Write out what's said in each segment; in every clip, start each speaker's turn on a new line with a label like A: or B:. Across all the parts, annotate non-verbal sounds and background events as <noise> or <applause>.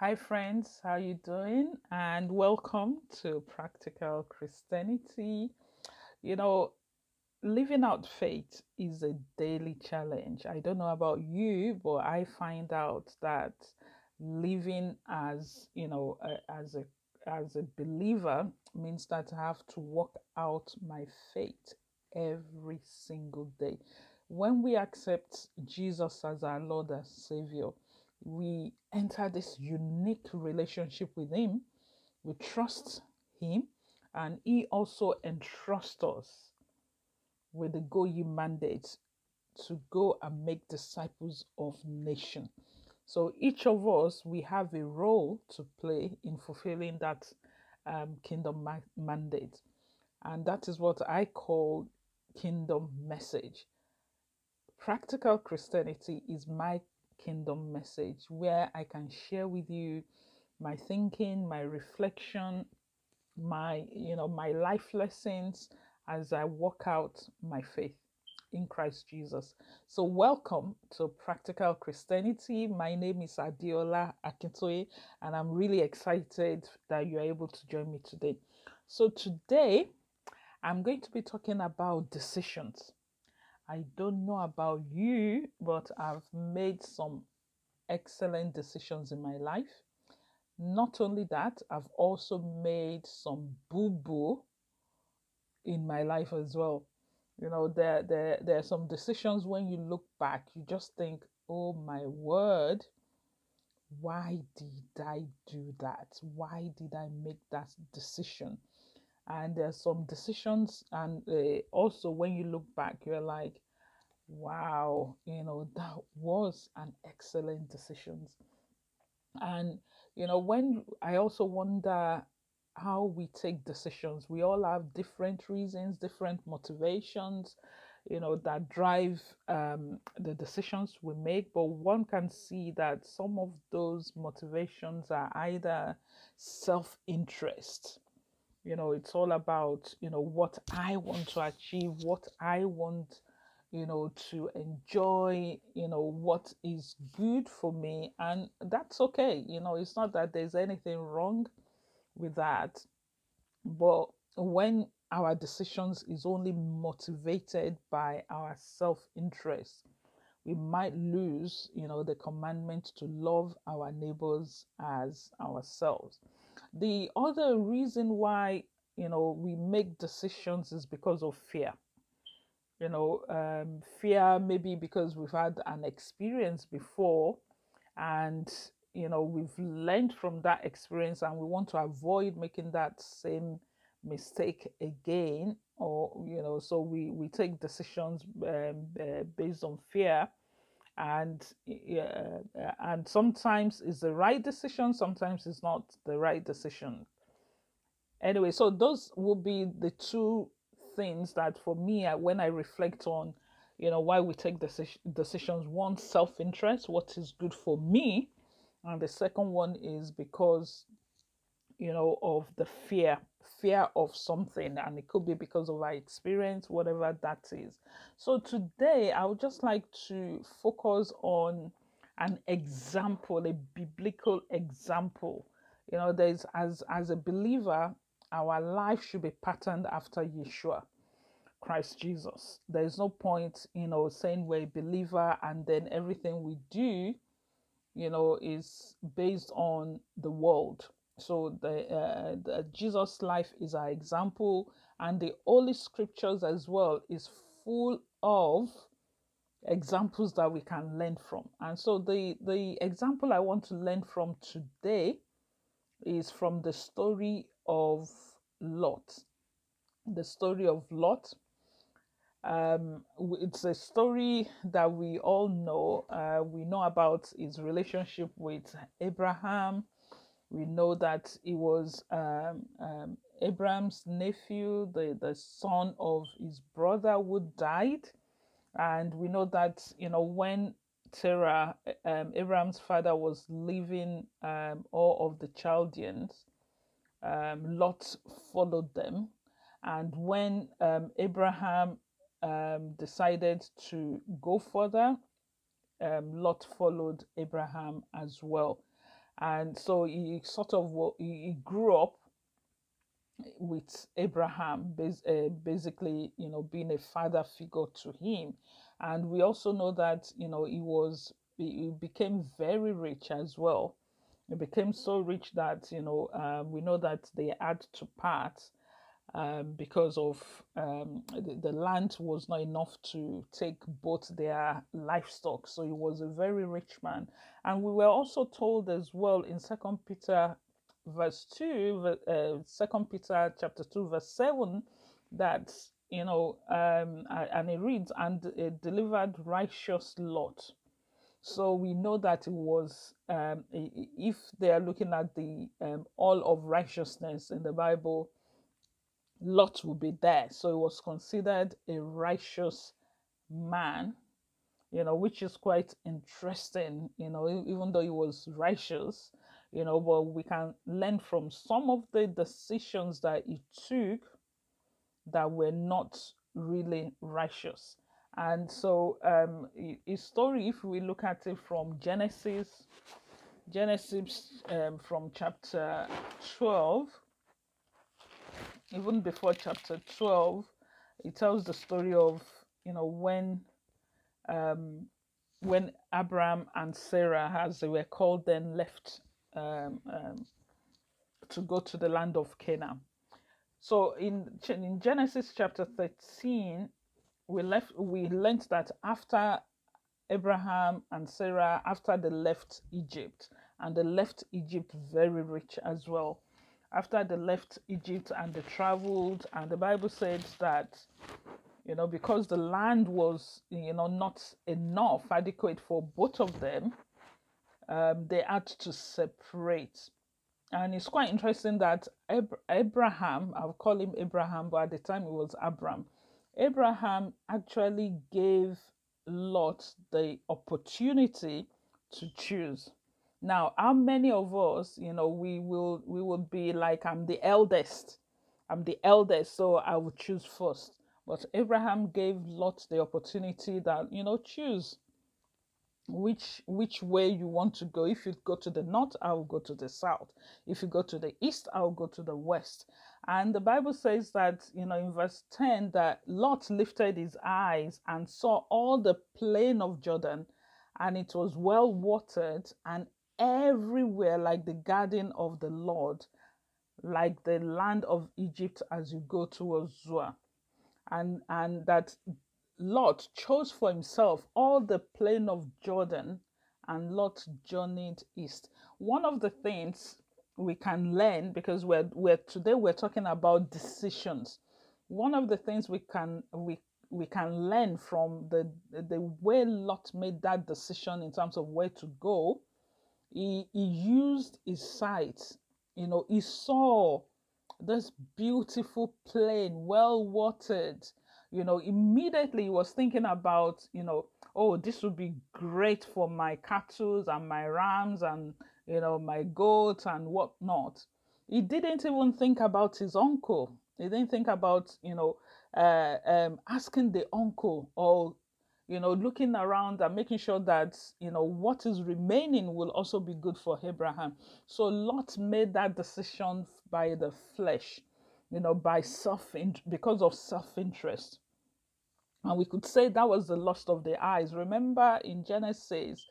A: Hi friends, how you doing? And welcome to Practical Christianity. You know, living out faith is a daily challenge. I don't know about you, but I find out that living as, you know, as a as a believer means that I have to work out my faith every single day. When we accept Jesus as our Lord and Savior, we enter this unique relationship with Him. We trust Him, and He also entrusts us with the go ye mandate to go and make disciples of nation. So each of us, we have a role to play in fulfilling that um, kingdom ma- mandate. And that is what I call kingdom message. Practical Christianity is my kingdom message where I can share with you my thinking, my reflection, my you know my life lessons as I walk out my faith in Christ Jesus. So welcome to Practical Christianity. My name is Adiola Akintoye and I'm really excited that you're able to join me today. So today I'm going to be talking about decisions. I don't know about you, but I've made some excellent decisions in my life. Not only that, I've also made some boo boo in my life as well. You know, there, there, there are some decisions when you look back, you just think, oh my word, why did I do that? Why did I make that decision? And there's some decisions, and uh, also when you look back, you're like, wow, you know, that was an excellent decision. And, you know, when I also wonder how we take decisions, we all have different reasons, different motivations, you know, that drive um, the decisions we make. But one can see that some of those motivations are either self interest. You know, it's all about, you know, what I want to achieve, what I want you know, to enjoy, you know, what is good for me. And that's okay. You know, it's not that there's anything wrong with that. But when our decisions is only motivated by our self-interest, we might lose, you know, the commandment to love our neighbors as ourselves. The other reason why, you know, we make decisions is because of fear. You know um, fear maybe because we've had an experience before and you know we've learned from that experience and we want to avoid making that same mistake again or you know so we we take decisions um, uh, based on fear and uh, and sometimes it's the right decision sometimes it's not the right decision. Anyway so those will be the two things that for me when i reflect on you know why we take deci- decisions one self-interest what is good for me and the second one is because you know of the fear fear of something and it could be because of our experience whatever that is so today i would just like to focus on an example a biblical example you know there's as as a believer our life should be patterned after Yeshua, Christ Jesus. There is no point, you know, saying we're a believer and then everything we do, you know, is based on the world. So the, uh, the Jesus' life is our example, and the Holy Scriptures as well is full of examples that we can learn from. And so the the example I want to learn from today is from the story of Lot. The story of Lot. Um, it's a story that we all know. Uh, we know about his relationship with Abraham. We know that he was um, um, Abraham's nephew, the, the son of his brother who died. And we know that, you know, when Terah, um, Abraham's father, was leaving um, Ur of the Chaldeans, um, Lot followed them. And when um, Abraham um, decided to go further, um, Lot followed Abraham as well. And so he sort of he grew up with Abraham, uh, basically, you know, being a father figure to him. And we also know that, you know, he was, he became very rich as well. He became so rich that, you know, um, we know that they had to part um, because of um, the, the, land was not enough to take both their livestock. So he was a very rich man. And we were also told as well in Second Peter verse 2, Second uh, peter chapter 2 verse 7 that you know um and it reads and it delivered righteous lot so we know that it was um if they are looking at the um, all of righteousness in the bible lot will be there so it was considered a righteous man you know which is quite interesting you know even though he was righteous you know, but we can learn from some of the decisions that he took that were not really righteous. And so, um, his story, if we look at it from Genesis, Genesis um, from chapter 12, even before chapter 12, it tells the story of, you know, when um, when Abraham and Sarah, as they were called then, left um, um, to go to the land of Canaan. So in in Genesis chapter 13, we left we learned that after Abraham and Sarah, after they left Egypt, and they left Egypt very rich as well. After they left Egypt and they traveled, and the Bible says that you know because the land was you know not enough adequate for both of them um, they had to separate. And it's quite interesting that Ab- Abraham, I'll call him Abraham, but at the time it was Abram. Abraham actually gave Lot the opportunity to choose. Now, how many of us, you know, we will we will be like, I'm the eldest. I'm the eldest, so I will choose first. But Abraham gave Lot the opportunity that, you know, choose which which way you want to go if you go to the north i will go to the south if you go to the east i will go to the west and the bible says that you know in verse 10 that lot lifted his eyes and saw all the plain of jordan and it was well watered and everywhere like the garden of the lord like the land of egypt as you go towards zoar and and that Lot chose for himself all the plain of Jordan, and Lot journeyed east. One of the things we can learn because we're, we're today we're talking about decisions. One of the things we can we we can learn from the the way Lot made that decision in terms of where to go. He he used his sight. You know, he saw this beautiful plain, well watered, you know, immediately he was thinking about, you know, oh, this would be great for my cattle and my rams and, you know, my goats and whatnot. He didn't even think about his uncle. He didn't think about, you know, uh, um, asking the uncle or, you know, looking around and making sure that, you know, what is remaining will also be good for Abraham. So Lot made that decision by the flesh you know, by self because of self interest. And we could say that was the lust of the eyes. Remember in Genesis,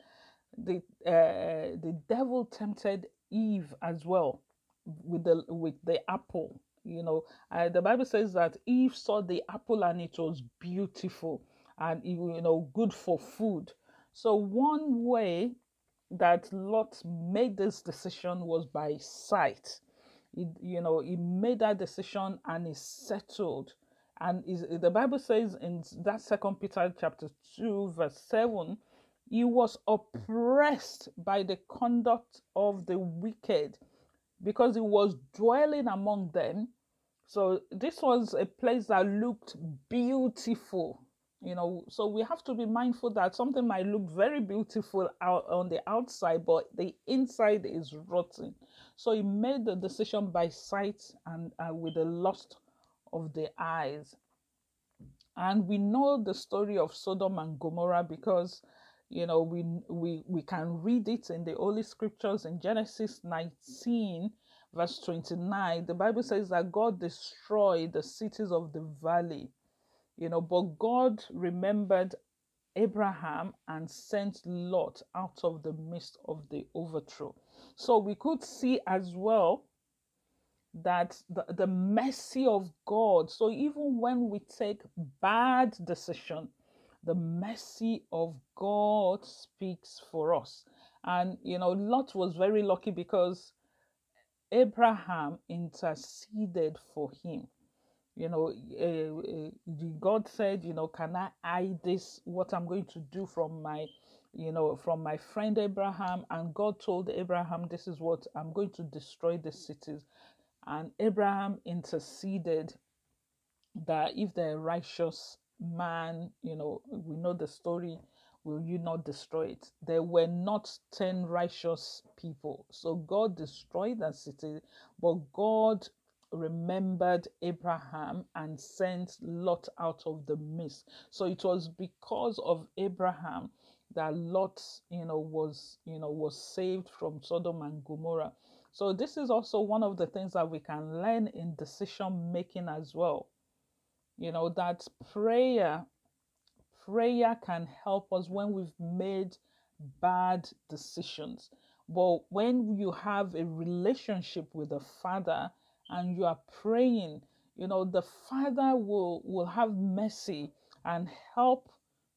A: the uh, the devil tempted Eve as well with the with the apple. You know, uh, the Bible says that Eve saw the apple and it was beautiful and you know good for food. So one way that Lot made this decision was by sight you know, he made that decision and he settled. And is, the Bible says in that Second Peter chapter two verse seven, he was oppressed by the conduct of the wicked, because he was dwelling among them. So this was a place that looked beautiful you know so we have to be mindful that something might look very beautiful out on the outside but the inside is rotten. So he made the decision by sight and uh, with the lust of the eyes. And we know the story of sodom and gomorrah because you know we we we can read it in the holy scriptures in genesis 19 verse 29 the bible says that god destroyed the cities of the valley you know but god remembered abraham and sent lot out of the midst of the overthrow so we could see as well that the, the mercy of god so even when we take bad decision the mercy of God speaks for us. And, you know, Lot was very lucky because Abraham interceded for him. You know, uh, uh, God said, you know, can I hide this, what I'm going to do from my, you know, from my friend Abraham? And God told Abraham, this is what I'm going to destroy the cities. And Abraham interceded that if they're righteous man, you know, we know the story, will you not destroy it? There were not 10 righteous people. So God destroyed that city, but God remembered Abraham and sent Lot out of the midst. So it was because of Abraham that Lot, you know, was, you know, was saved from Sodom and Gomorrah. So this is also one of the things that we can learn in decision making as well you know that prayer prayer can help us when we've made bad decisions but when you have a relationship with the father and you are praying you know the father will will have mercy and help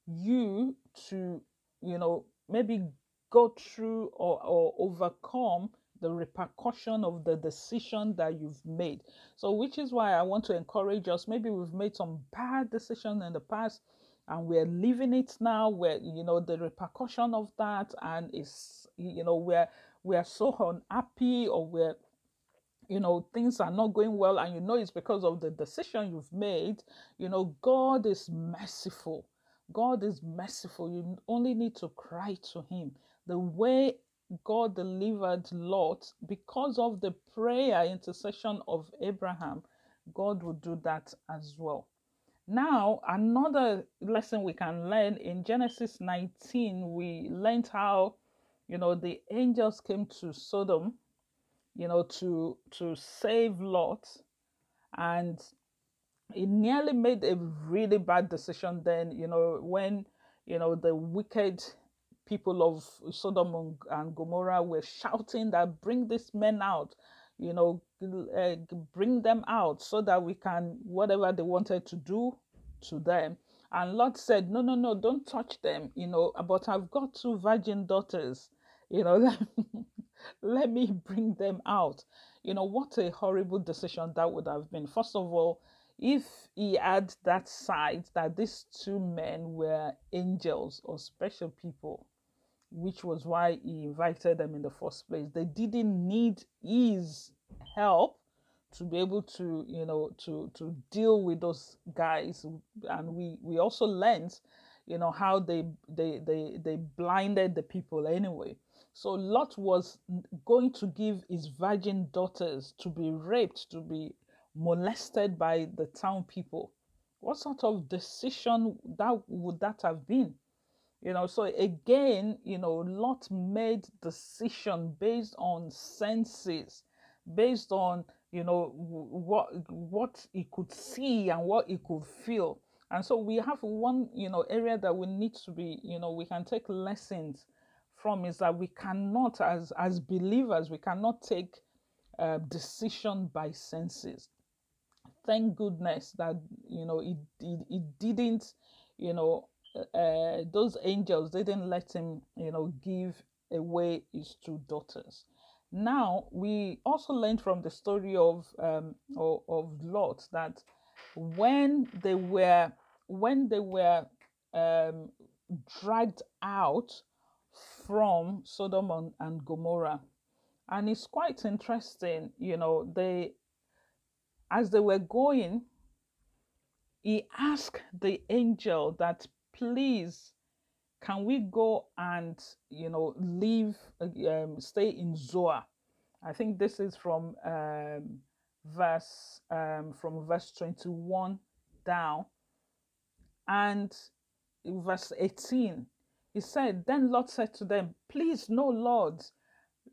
A: you to you know maybe go through or, or overcome the repercussion of the decision that you've made. So, which is why I want to encourage us. Maybe we've made some bad decision in the past and we're living it now where you know the repercussion of that and is you know we're we're so unhappy or we're you know things are not going well and you know it's because of the decision you've made you know god is merciful. God is merciful. You only need to cry to him. The way God delivered Lot because of the prayer intercession of Abraham, God will do that as well. Now, another lesson we can learn in Genesis 19, we learned how, you know, the angels came to Sodom, you know, to to save Lot, and he nearly made a really bad decision then, you know, when you know the wicked people of Sodom and Gomorrah were shouting that bring these men out, you know, uh, bring them out so that we can, whatever they wanted to do to them. And Lot said, no, no, no, don't touch them, you know, but I've got two virgin daughters, you know, <laughs> let, me <laughs> bring them out. You know, what a horrible decision that would have been. First of all, if he had that side that these two men were angels or special people, which was why he invited them in the first place. They didn't need his help to be able to, you know, to to deal with those guys. And we we also learned, you know, how they they they they blinded the people anyway. So Lot was going to give his virgin daughters to be raped, to be molested by the town people. What sort of decision that would that have been? You know, so again, you know, Lot made decision based on senses, based on you know what what he could see and what he could feel. And so we have one, you know, area that we need to be, you know, we can take lessons from is that we cannot, as as believers, we cannot take uh, decision by senses. Thank goodness that you know it, it, it didn't, you know, uh, those angels didn't let him, you know, give away his two daughters. Now we also learned from the story of um, of, of Lot that when they were when they were um, dragged out from Sodom and, Gomorrah, and it's quite interesting, you know, they as they were going, he asked the angel that please can we go and you know leave um, stay in zoar? I think this is from um, verse um, from verse 21 down. And verse 18 he said, Then Lot said to them, Please, no, Lord.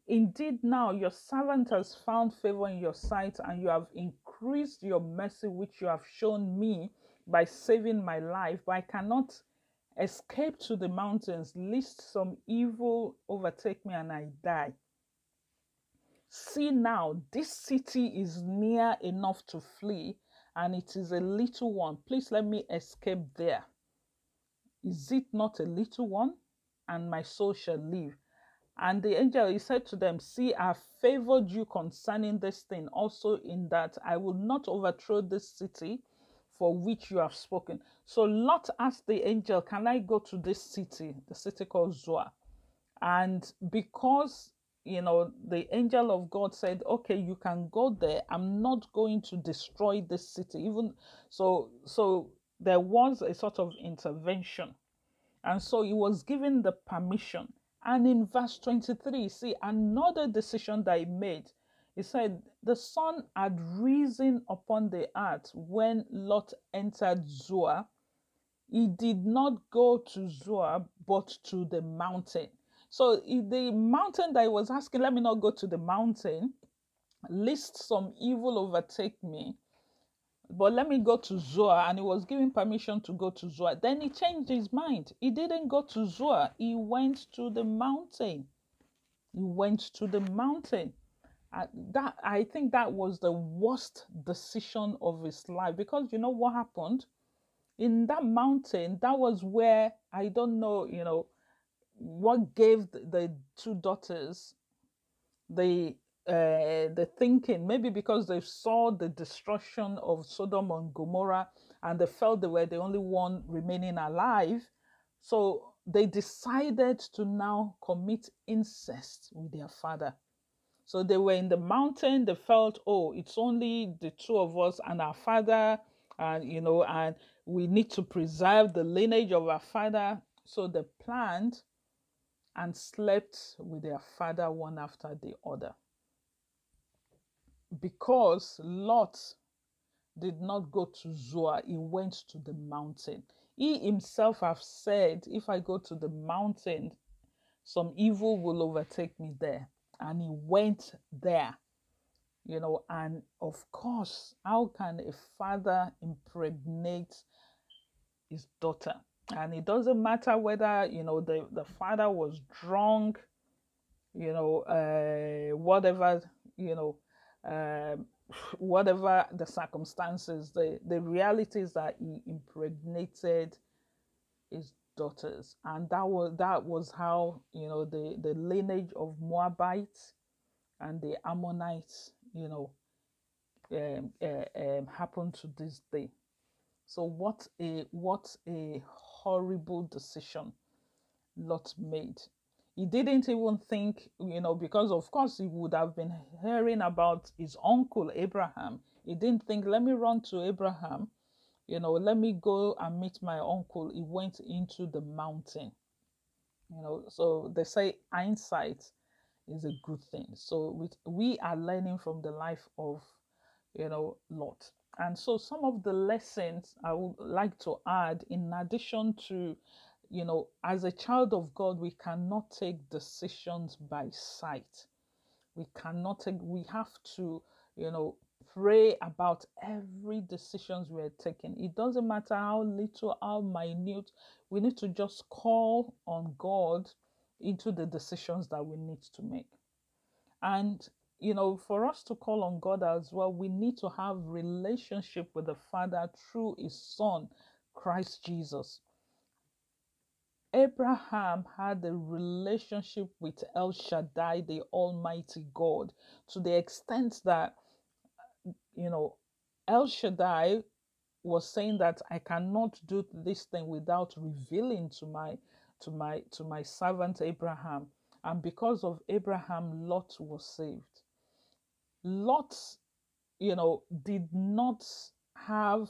A: Indeed, now your servant has found favor in your sight, and you have increased your mercy, which you have shown me by saving my life. But I cannot escape to the mountains, lest some evil overtake me and I die. See now, this city is near enough to flee, and it is a little one. Please let me escape there. Is it not a little one? And my soul shall live. And the angel he said to them, See, I have favored you concerning this thing, also in that I will not overthrow this city for which you have spoken. So Lot asked the angel, Can I go to this city, the city called Zoar? And because you know the angel of God said, Okay, you can go there. I'm not going to destroy this city. Even so, so there was a sort of intervention. And so he was given the permission. And in verse 23, see another decision that he made. He said, The sun had risen upon the earth when Lot entered Zoar. He did not go to Zoar, but to the mountain. So the mountain that he was asking, Let me not go to the mountain, lest some evil overtake me but let me go to Zoar. And he was given permission to go to Zoar. Then he changed his mind. He didn't go to Zoar, he went to the mountain. He went to the mountain. Uh, that I think that was the worst decision of his life because you know what happened in that mountain. That was where I don't know, you know, what gave the, the two daughters the uh, the thinking, maybe because they saw the destruction of Sodom and Gomorrah and they felt they were the only one remaining alive. So they decided to now commit incest with their father. So they were in the mountain, they felt, oh, it's only the two of us and our father, and you know, and we need to preserve the lineage of our father. So they planned and slept with their father one after the other because Lot did not go to Zoar, he went to the mountain. He himself have said, if I go to the mountain, some evil will overtake me there. And he went there, you know, and of course, how can a father impregnate his daughter? And it doesn't matter whether, you know, the, the father was drunk, you know, uh, whatever, you know, um, <sighs> whatever the circumstances, the, the reality is that he impregnated his daughters. And that was that was how, you know, the, the lineage of Moabites and the Ammonites, you know, um, uh, um, happened to this day. So what a what a horrible decision Lot made he didn't even think, you know, because of course he would have been hearing about his uncle Abraham. He didn't think, let me run to Abraham, you know, let me go and meet my uncle. He went into the mountain, you know. So they say hindsight is a good thing. So we, we are learning from the life of, you know, Lot. And so some of the lessons I would like to add, in addition to you know, as a child of God, we cannot take decisions by sight. We cannot take, we have to, you know, pray about every decisions we're taking. It doesn't matter how little, how minute, we need to just call on God into the decisions that we need to make. And you know, for us to call on God as well, we need to have relationship with the Father through his Son, Christ Jesus. Abraham had a relationship with El Shaddai, the Almighty God, to the extent that, you know, El Shaddai was saying that I cannot do this thing without revealing to my to my to my servant Abraham. And because of Abraham, Lot was saved. Lot, you know, did not have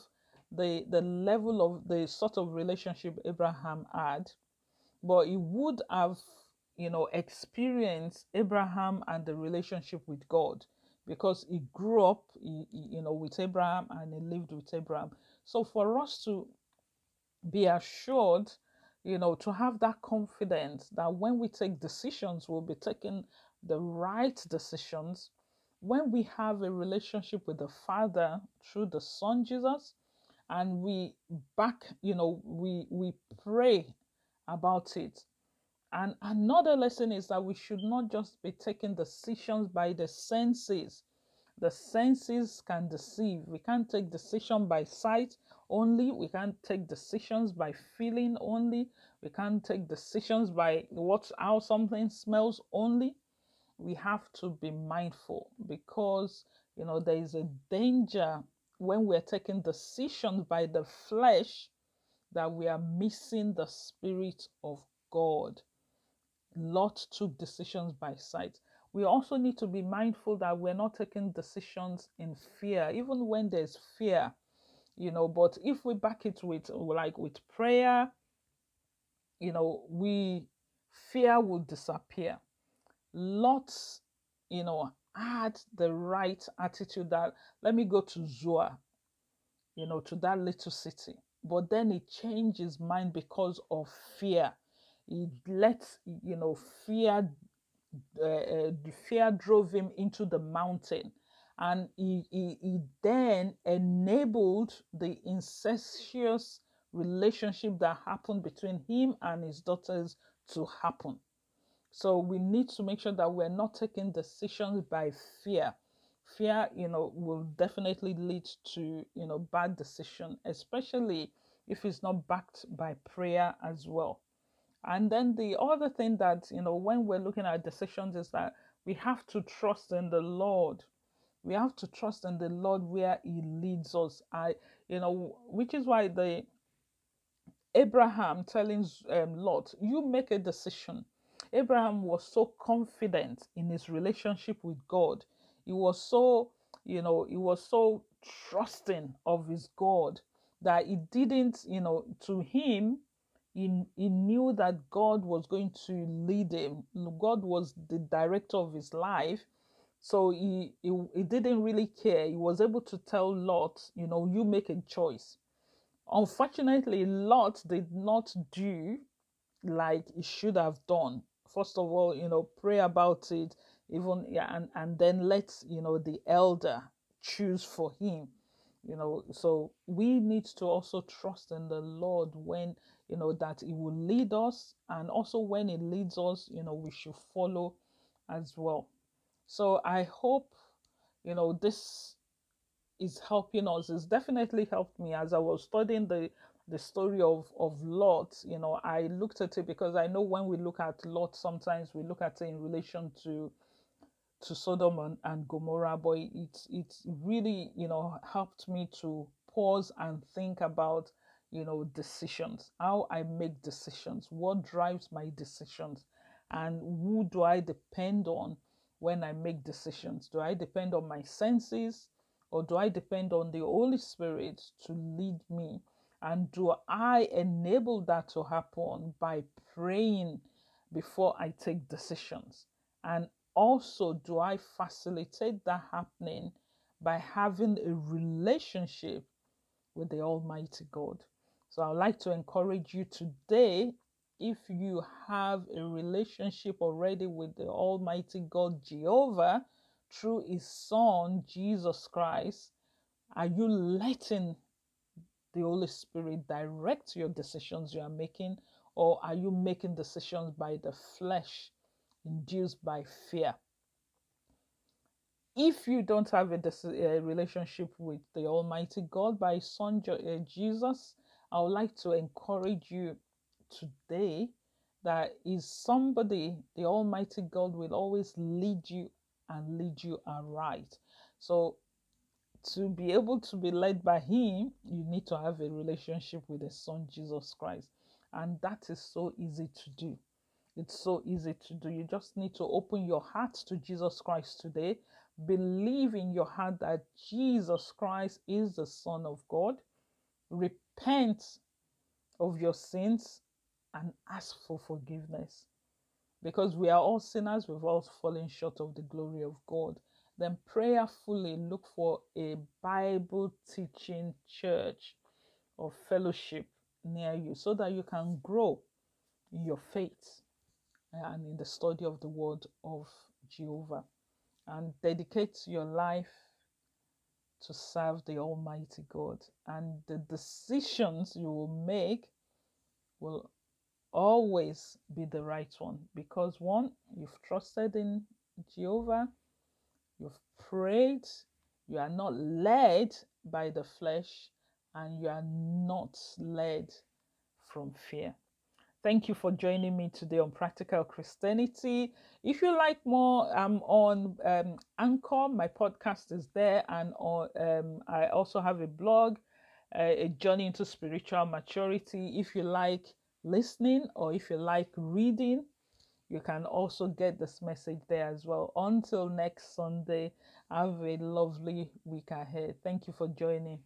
A: the the level of the sort of relationship Abraham had but he would have you know experienced abraham and the relationship with god because he grew up you know with abraham and he lived with abraham so for us to be assured you know, to have that confidence that when we take decisions, we'll be taking the right decisions. When we have a relationship with the Father through the Son Jesus, and we back, you know, we we pray about it. And another lesson is that we should not just be taking decisions by the senses. The senses can deceive. We can't take decision by sight only. We can't take decisions by feeling only. We can't take decisions by what how something smells only. We have to be mindful because you know there is a danger when we're taking decisions by the flesh that we are missing the spirit of God. Lot took decisions by sight. We also need to be mindful that we're not taking decisions in fear, even when there's fear, you know. But if we back it with like with prayer, you know, we fear will disappear. Lots, you know, had the right attitude that let me go to Zoar, you know, to that little city. But then he changed his mind because of fear. He let, you know, fear, uh, fear drove him into the mountain. And he, he, he then enabled the incestuous relationship that happened between him and his daughters to happen. So we need to make sure that we're not taking decisions by fear. Fear, you know, will definitely lead to, you know, bad decision, especially if it's not backed by prayer as well. And then the other thing that, you know, when we're looking at decisions is that we have to trust in the Lord. We have to trust in the Lord where He leads us. I, you know, which is why the Abraham telling um, Lot, you make a decision. Abraham was so confident in his relationship with God. He was so, you know, he was so trusting of his God that he didn't, you know, to him, he, he knew that God was going to lead him. God was the director of his life. So he, he, he didn't really care. He was able to tell Lot, you know, you make a choice. Unfortunately, Lot did not do like he should have done. First of all, you know, pray about it, even yeah, and, and then let you know the elder choose for him. You know, so we need to also trust in the Lord when you know that He will lead us, and also when He leads us, you know, we should follow as well. So I hope you know this is helping us. It's definitely helped me as I was studying the the story of of Lot. You know, I looked at it because I know when we look at Lot, sometimes we look at it in relation to to Sodom and, and Gomorrah, but it it really you know helped me to pause and think about you know decisions, how I make decisions, what drives my decisions, and who do I depend on when I make decisions? Do I depend on my senses? Or do I depend on the Holy Spirit to lead me? And do I enable that to happen by praying before I take decisions? And also, do I facilitate that happening by having a relationship with the Almighty God? So, I'd like to encourage you today if you have a relationship already with the Almighty God Jehovah through His Son Jesus Christ, are you letting the Holy Spirit direct your decisions you are making, or are you making decisions by the flesh, induced by fear? If you don't have a, a relationship with the Almighty God by Son uh, Jesus, I would like to encourage you today that is somebody the Almighty God will always lead you and lead you aright. So to be able to be led by him, you need to have a relationship with the Son Jesus Christ. And that is so easy to do. It's so easy to do. You just need to open your heart to Jesus Christ today. Believe in your heart that Jesus Christ is the Son of God. Repent of your sins and ask for forgiveness. Because we are all sinners, we've all fallen short of the glory of God then prayerfully look for a Bible teaching church or fellowship near you so that you can grow your faith Uh, and in the study of the word of Jehovah and dedicate your life to serve the Almighty God. And the decisions you will make will always be the right one because one, you've trusted in Jehovah, you've prayed, you are not led by the flesh, and you are not led from fear. Thank you for joining me today on Practical Christianity. If you like more, I'm on um, Anchor. My podcast is there, and um, I also have a blog, uh, a journey into spiritual maturity. If you like listening or if you like reading, you can also get this message there as well. Until next Sunday, have a lovely week ahead. Thank you for joining.